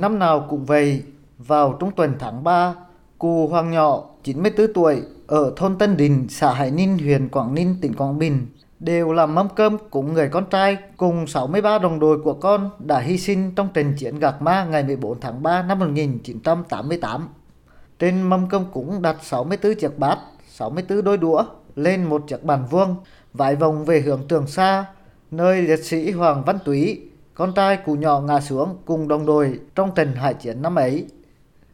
Năm nào cũng vậy, vào trung tuần tháng 3, cụ Hoàng Nhỏ, 94 tuổi, ở thôn Tân Đình, xã Hải Ninh, huyện Quảng Ninh, tỉnh Quảng Bình, đều làm mâm cơm cùng người con trai cùng 63 đồng đội của con đã hy sinh trong trận chiến Gạc Ma ngày 14 tháng 3 năm 1988. Trên mâm cơm cũng đặt 64 chiếc bát, 64 đôi đũa lên một chiếc bàn vuông, vải vòng về hướng Trường Sa, nơi liệt sĩ Hoàng Văn Túy, con trai cụ nhỏ ngã xuống cùng đồng đội trong trận hải chiến năm ấy.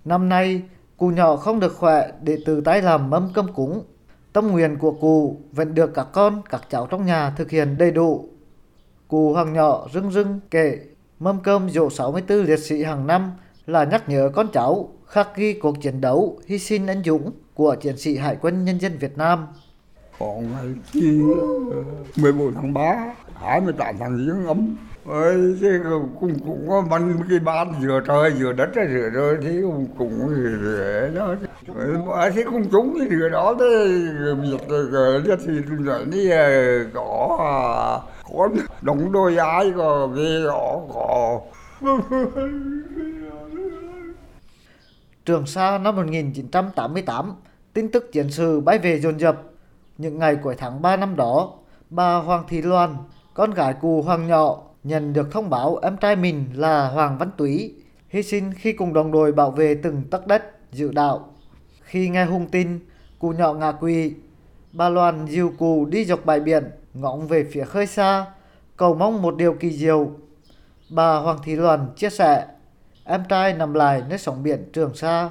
Năm nay, cụ nhỏ không được khỏe để từ tái làm mâm cơm cúng. Tâm nguyện của cụ vẫn được các con, các cháu trong nhà thực hiện đầy đủ. Cụ Hoàng nhỏ rưng rưng kể mâm cơm dỗ 64 liệt sĩ hàng năm là nhắc nhở con cháu khắc ghi cuộc chiến đấu hy sinh anh dũng của chiến sĩ Hải quân Nhân dân Việt Nam. Còn ngày kia 14 tháng 3, 28 tháng giếng ấm ơi chứ cũng cũng có bánh cái bát giữa trời giữa đất giữa rồi thì cũng cũng rửa đó. Mà thì cũng trúng cái rửa đó thế việc ờ, ờ, rồi thì rồi đi có con đóng đôi ai có về đó có Trường Sa năm 1988, tin tức chiến sự bay về dồn dập. Những ngày cuối tháng 3 năm đó, bà Hoàng Thị Loan, con gái cụ Hoàng Nhỏ, nhận được thông báo em trai mình là Hoàng Văn Túy hy sinh khi cùng đồng đội bảo vệ từng tấc đất dự đạo. Khi nghe hung tin, cụ nhỏ ngã quỳ, bà Loan dìu cụ đi dọc bãi biển, ngóng về phía khơi xa, cầu mong một điều kỳ diệu. Bà Hoàng Thị Loan chia sẻ, em trai nằm lại nơi sóng biển Trường Sa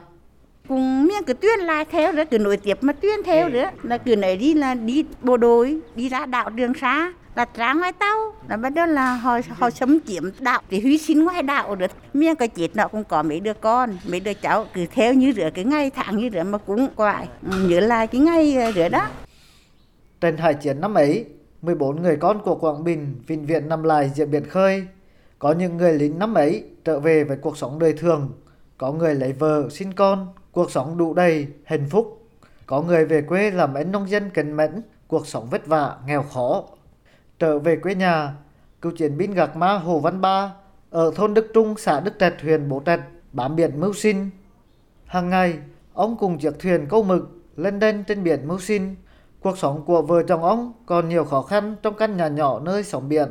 cùng miệng cứ tuyên lại theo nữa cứ nổi tiếp mà tuyên theo nữa là cứ nãy đi là đi bộ đội đi ra đảo Trường Sa là ra ngoài tàu. Là bắt đầu là họ họ xâm chiếm đảo thì hy sinh ngoài đảo được miệng cái chết nó cũng có mấy đứa con mấy đứa cháu cứ theo như rửa cái ngày tháng như rửa mà cũng quại nhớ lại cái ngày rửa đó. Trận hải chiến năm ấy, 14 người con của Quảng Bình vĩnh viễn nằm lại giữa biển khơi. Có những người lính năm ấy trở về với cuộc sống đời thường. Có người lấy vợ, sinh con, cuộc sống đủ đầy, hạnh phúc. Có người về quê làm ấn nông dân cần mẫn, cuộc sống vất vả, nghèo khó. Trở về quê nhà, cựu chiến binh Gạc Ma Hồ Văn Ba ở thôn Đức Trung, xã Đức Trạch, huyện Bố Trạch, bám biển mưu sinh. Hàng ngày, ông cùng chiếc thuyền câu mực lên đên trên biển mưu sinh. Cuộc sống của vợ chồng ông còn nhiều khó khăn trong căn nhà nhỏ nơi sóng biển.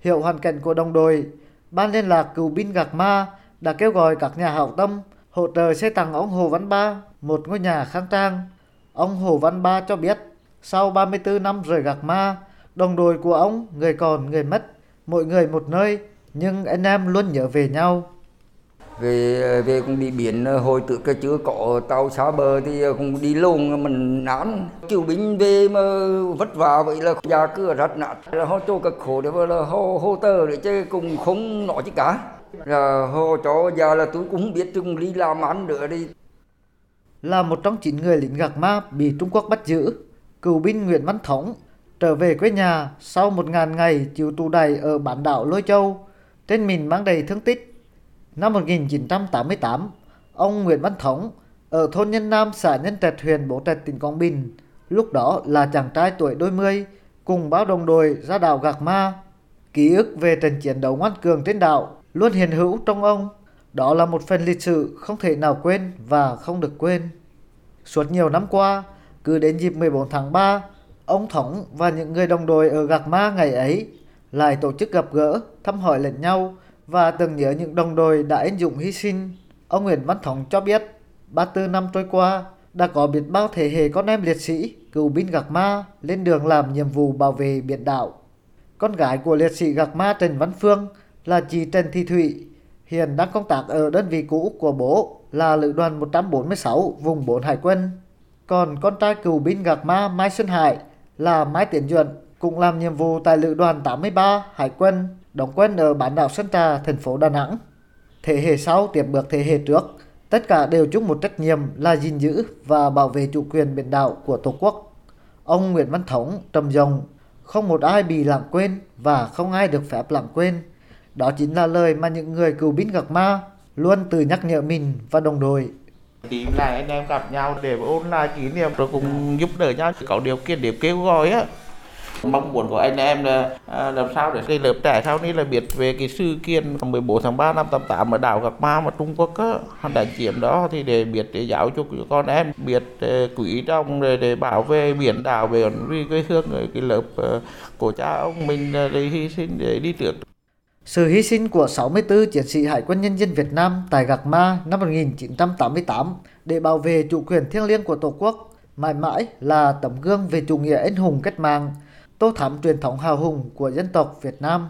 Hiểu hoàn cảnh của đồng đội, ban liên lạc cựu binh Gạc Ma đã kêu gọi các nhà hảo tâm hỗ trợ xây tặng ông Hồ Văn Ba một ngôi nhà khang trang. Ông Hồ Văn Ba cho biết, sau 34 năm rời Gạc Ma, đồng đội của ông, người còn người mất, mỗi người một nơi, nhưng anh em luôn nhớ về nhau. về về cũng đi biển ờ, hồi tự cái chưa có tàu xa bờ thì ờ, cũng đi luôn ờ, mình nán chiều binh về mà vất vả vậy là nhà cửa rách nát là họ cho cực khổ để mà là họ hô tơ để chứ cũng không nói chứ cả là hồ cho giờ là tôi cũng không biết tôi cũng đi làm ăn nữa đi Là một trong chín người lính Gạc Ma bị Trung Quốc bắt giữ, cựu binh Nguyễn Văn Thống trở về quê nhà sau một ngàn ngày chịu tù đầy ở bán đảo Lôi Châu, trên mình mang đầy thương tích. Năm 1988, ông Nguyễn Văn Thống ở thôn Nhân Nam xã Nhân Trạch huyện Bố Trạch tỉnh Quảng Bình, lúc đó là chàng trai tuổi đôi mươi, cùng bao đồng đội ra đảo Gạc Ma. Ký ức về trận chiến đấu ngoan cường trên đảo luôn hiện hữu trong ông. Đó là một phần lịch sử không thể nào quên và không được quên. Suốt nhiều năm qua, cứ đến dịp 14 tháng 3, ông Thống và những người đồng đội ở Gạc Ma ngày ấy lại tổ chức gặp gỡ, thăm hỏi lẫn nhau và tưởng nhớ những đồng đội đã anh dũng hy sinh. Ông Nguyễn Văn Thống cho biết, 34 năm trôi qua, đã có biết bao thế hệ con em liệt sĩ, cựu binh Gạc Ma lên đường làm nhiệm vụ bảo vệ biển đảo. Con gái của liệt sĩ Gạc Ma Trần Văn Phương là chị Trần Thị Thụy, hiện đang công tác ở đơn vị cũ của bố là lữ đoàn 146 vùng 4 Hải quân. Còn con trai cựu binh Gạc Ma Mai Xuân Hải là Mai Tiến Duẩn cũng làm nhiệm vụ tại lữ đoàn 83 Hải quân đóng quân ở bán đảo Sơn Trà, thành phố Đà Nẵng. Thế hệ sau tiếp bước thế hệ trước, tất cả đều chung một trách nhiệm là gìn giữ và bảo vệ chủ quyền biển đảo của Tổ quốc. Ông Nguyễn Văn Thống trầm giọng, không một ai bị lãng quên và không ai được phép lãng quên. Đó chính là lời mà những người cựu binh Gạc Ma luôn tự nhắc nhở mình và đồng đội. tìm lại anh em gặp nhau để ôn lại kỷ niệm rồi cùng giúp đỡ nhau có điều kiện để kêu gọi á Mong muốn của anh em là à, làm sao để cái lớp trẻ sau này là biết về cái sự kiện 14 tháng 3 năm 88 ở đảo Gạc Ma mà Trung Quốc á, đã chiếm đó thì để biết để giáo dục cho con em biết à, quý trọng để, để bảo vệ biển đảo về quê hương cái lớp à, của cha ông mình để hy sinh để đi trước. Sự hy sinh của 64 chiến sĩ Hải quân Nhân dân Việt Nam tại Gạc Ma năm 1988 để bảo vệ chủ quyền thiêng liêng của Tổ quốc mãi mãi là tấm gương về chủ nghĩa anh hùng cách mạng, tô thắm truyền thống hào hùng của dân tộc Việt Nam.